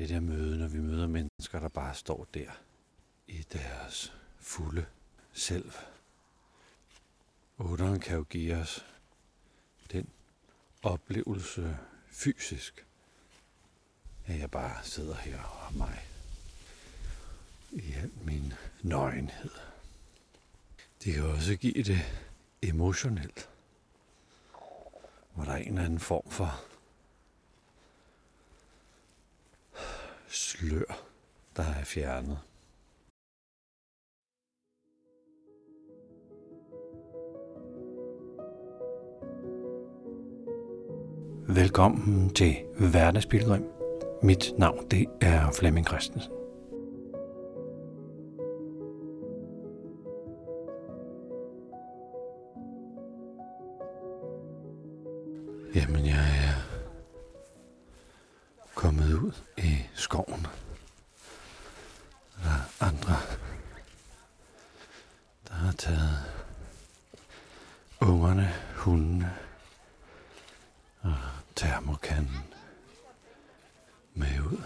det der møde, når vi møder mennesker, der bare står der i deres fulde selv. Otteren kan jo give os den oplevelse fysisk, at jeg bare sidder her og mig i al min nøgenhed. Det kan også give det emotionelt, hvor der er en eller anden form for slør, der er fjernet. Velkommen til Hverdagsbilledrøm. Mit navn det er Flemming Christensen. Andre, der har taget ungerne, hundene og termokanden med ud.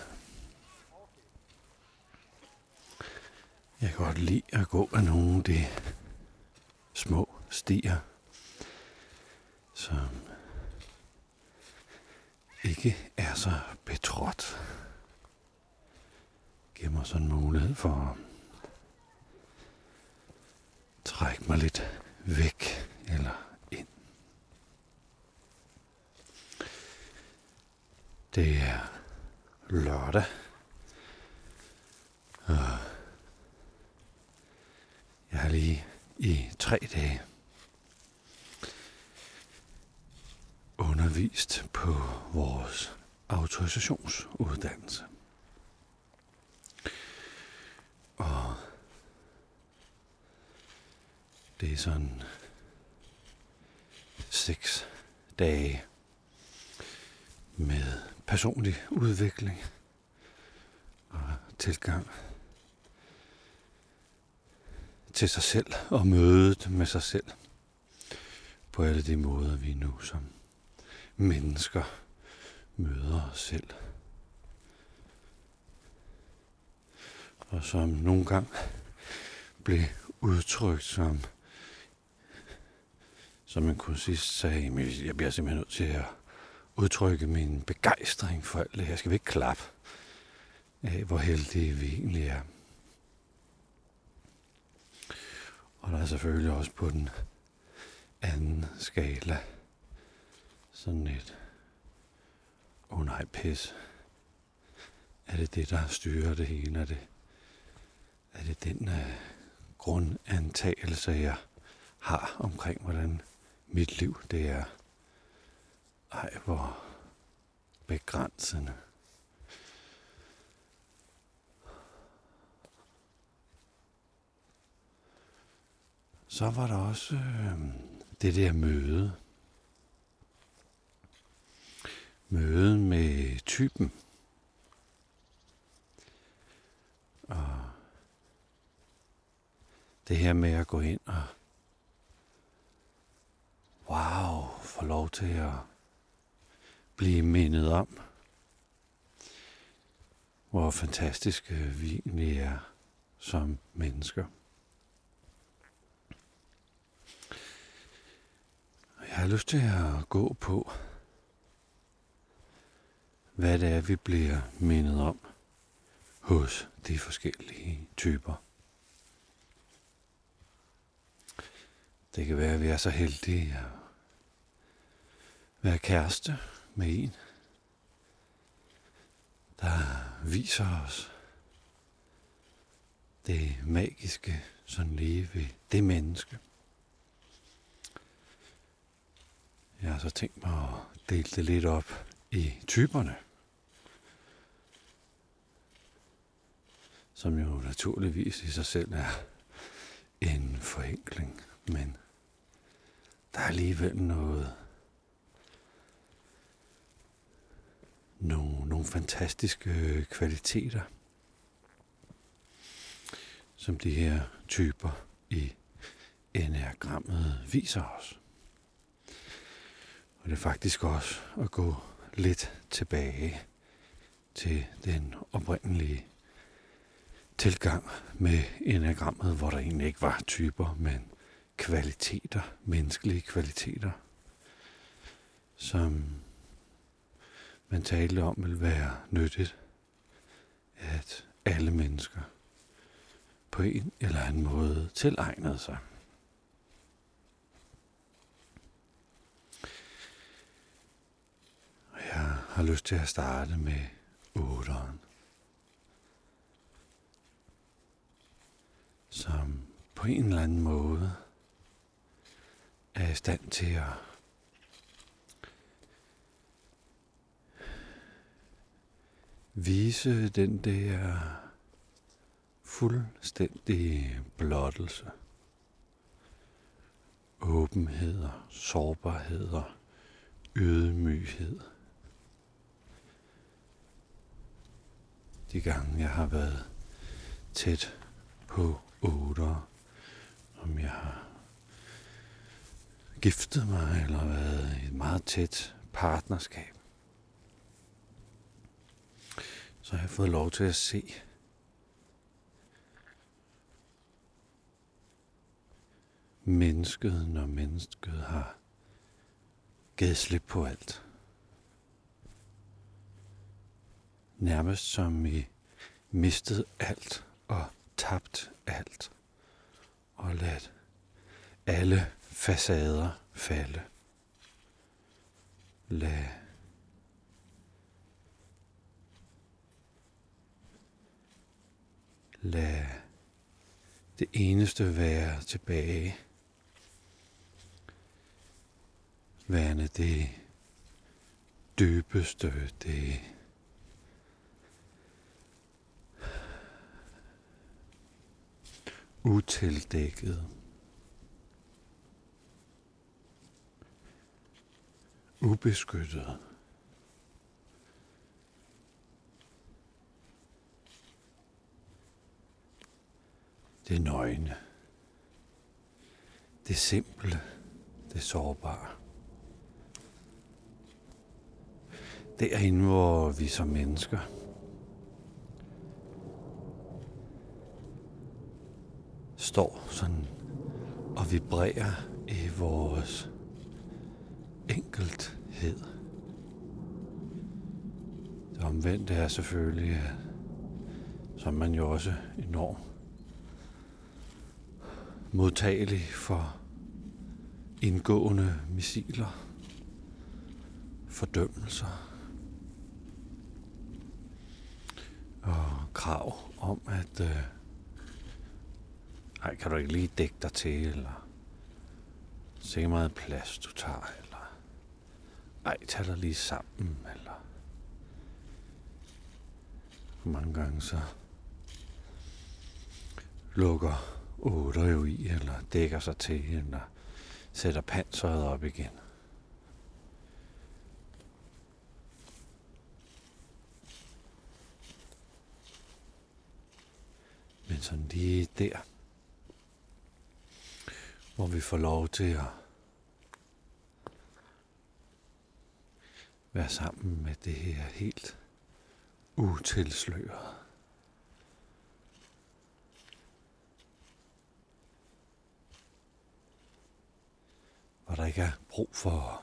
Jeg kan godt lide at gå af nogle af de små stier, som ikke er så betrådt. Giver mig sådan en mulighed for at trække mig lidt væk eller ind. Det er lørdag. Og jeg har lige i tre dage undervist på vores autorisationsuddannelse. Det er sådan seks dage med personlig udvikling og tilgang til sig selv og mødet med sig selv på alle de måder, vi nu som mennesker møder os selv. Og som nogle gange blev udtrykt som, som en kunne sagde, men jeg bliver simpelthen nødt til at udtrykke min begejstring for alt det her. Skal vi ikke klappe af, hvor heldige vi egentlig er. Og der er selvfølgelig også på den anden skala sådan et, åh oh nej, pis. Er det det, der styrer det hele? Er det, er det den uh, grundantagelse, jeg har omkring, hvordan mit liv det er? Ej, hvor begrænsende. Så var der også øh, det der møde. Møde med typen. Og det her med at gå ind og wow, får lov til at blive mindet om, hvor fantastiske øh, vi egentlig er som mennesker. Jeg har lyst til at gå på, hvad det er, vi bliver mindet om hos de forskellige typer. Det kan være, at vi er så heldige at være kæreste med en, der viser os det magiske sådan lige ved det menneske. Jeg har så tænkt mig at dele det lidt op i typerne. Som jo naturligvis i sig selv er en forenkling, men der er alligevel noget nogle, nogle fantastiske kvaliteter, som de her typer i enagrammet viser os. Og det er faktisk også at gå lidt tilbage til den oprindelige tilgang med enagrammet, hvor der egentlig ikke var typer, men kvaliteter, menneskelige kvaliteter, som man talte om ville være nyttigt, at alle mennesker på en eller anden måde tilegnede sig. Jeg har lyst til at starte med 8'eren, som på en eller anden måde er i stand til at vise den der fuldstændige blottelse, åbenheder, sårbarheder, ydmyghed. De gange jeg har været tæt på otter, om jeg har giftet mig eller været i et meget tæt partnerskab, så har jeg fået lov til at se mennesket, når mennesket har givet slip på alt. Nærmest som i mistet alt og tabt alt og ladt alle facader falde. Lad Lad det eneste være tilbage. Værende det dybeste, det utildækket. Ubeskyttet. Det nøgne. Det simple. Det sårbare. Derinde, hvor vi som mennesker står sådan og vibrerer i vores enkelthed. Det omvendte er selvfølgelig, som man jo også enormt modtagelig for indgående missiler, fordømmelser og krav om, at øh, ej, kan du ikke lige dække dig til, eller se meget plads du tager, eller ej, tag dig lige sammen, eller mange gange så lukker otter jo i, eller dækker sig til, eller sætter panseret op igen. Men sådan lige der, hvor vi får lov til at være sammen med det her helt utilsløret. Hvor der ikke er brug for at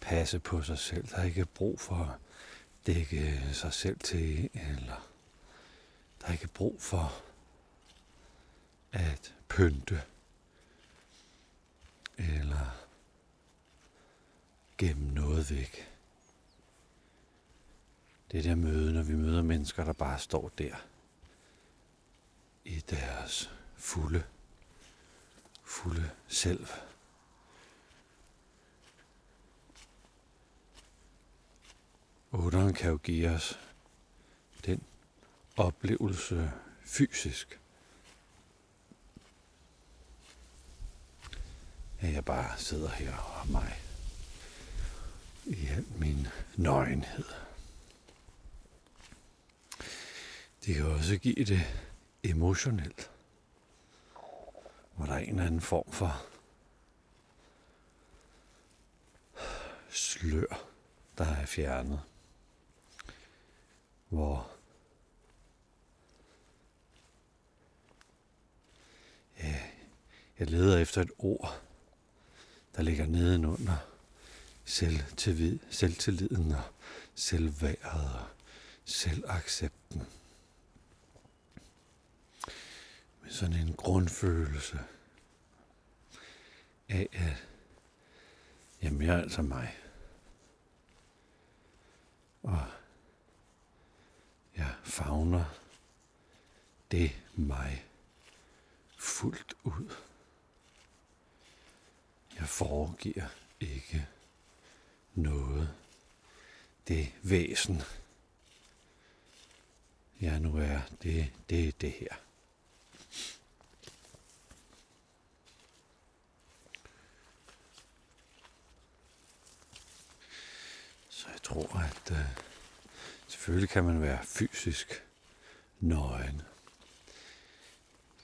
passe på sig selv. Der er ikke brug for at dække sig selv til, eller der er ikke brug for at pynte eller gemme noget væk. Det der møde, når vi møder mennesker, der bare står der i deres fulde, fulde selv. Otteren kan jo give os den oplevelse fysisk, at jeg bare sidder her og mig i al min nøgenhed. Det kan også give det emotionelt, hvor der er en eller anden form for slør, der er fjernet hvor ja, jeg leder efter et ord, der ligger nedenunder selvtillid, selvtilliden og selvværdet og selvaccepten. Med sådan en grundfølelse af, at jamen, jeg er altså mig. Og favner det mig fuldt ud. Jeg foregiver ikke noget. Det væsen, jeg nu er, det, det er det her. Så jeg tror, at øh, selvfølgelig kan man være fysisk nøgen.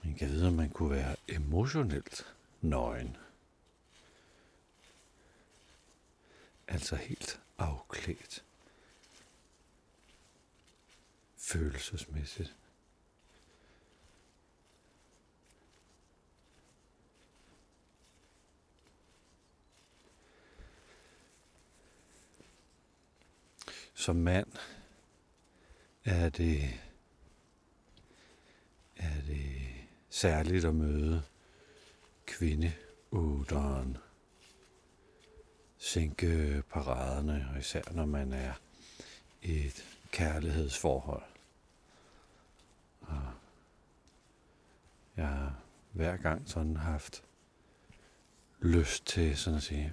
Man kan vide, om man kunne være emotionelt nøgen. Altså helt afklædt. Følelsesmæssigt. Som mand er det, er det særligt at møde kvindeuderen sænke paraderne, og især når man er i et kærlighedsforhold. Og jeg har hver gang sådan haft lyst til sådan at sige,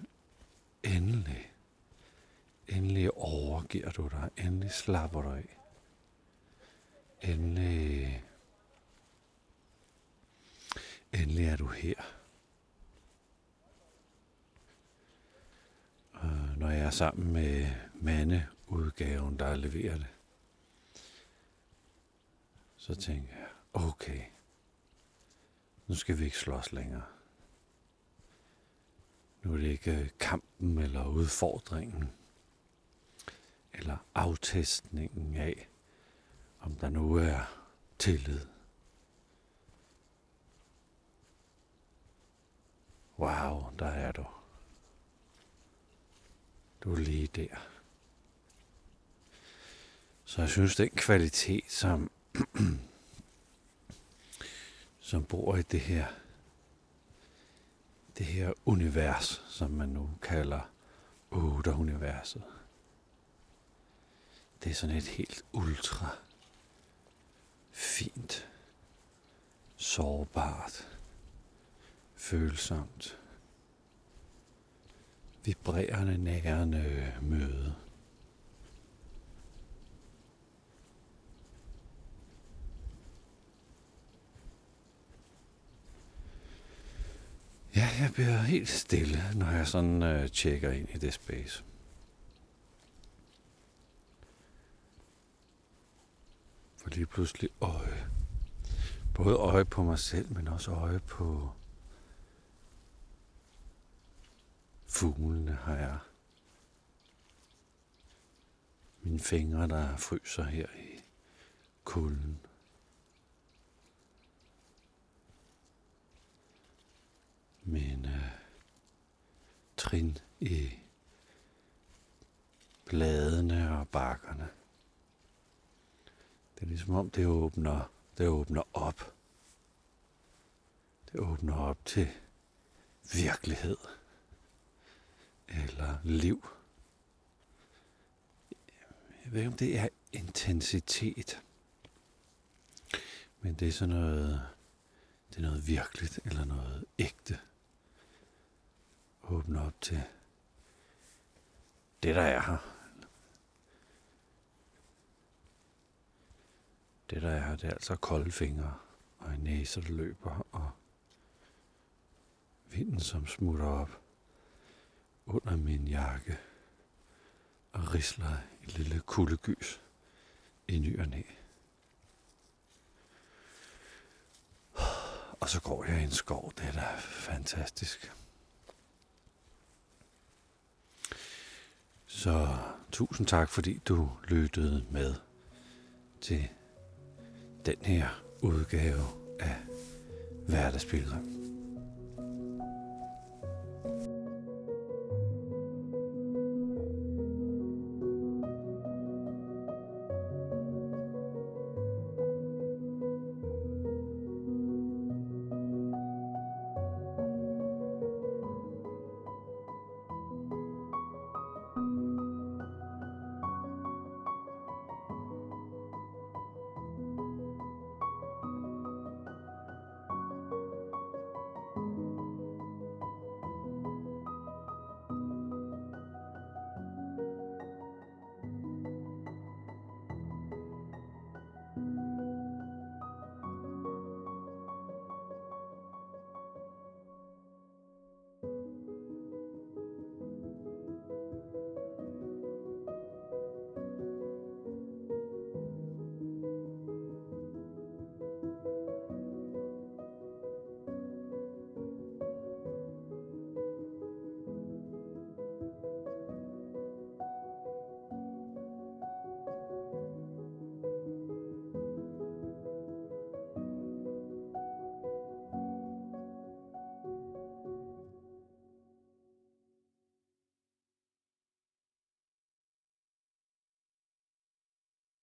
endelig, endelig overgiver du dig, endelig slapper du af. Endelig, øh, endelig er du her. Øh, når jeg er sammen med mandeudgaven, der leverer det, så tænker jeg, okay, nu skal vi ikke slås længere. Nu er det ikke øh, kampen eller udfordringen, eller aftestningen af, om der nu er tillid. Wow, der er du. Du er lige der. Så jeg synes, den kvalitet, som, som bor i det her, det her univers, som man nu kalder otter-universet, det er sådan et helt ultra fint, sårbart, følsomt, vibrerende, nærende møde. Ja, jeg bliver helt stille, når jeg sådan øh, tjekker ind i det space. For lige pludselig øje. Både øje på mig selv, men også øje på fuglene har jeg. Mine fingre, der fryser her i kulden. Min øh, trin i bladene og bakkerne. Det er ligesom om det åbner, det åbner op. Det åbner op til virkelighed eller liv. Jeg ved ikke, om det er intensitet. Men det er sådan noget, det er noget virkeligt eller noget ægte. Åbne op til det, der er her. Det, der er her, det er altså kolde fingre og en næse, der løber, og vinden, som smutter op under min jakke og risler et lille kuldegys i ny og næ. Og så går jeg i en skov. Det er da fantastisk. Så tusind tak, fordi du lyttede med til den her udgave af Hverdagsbilledrøm.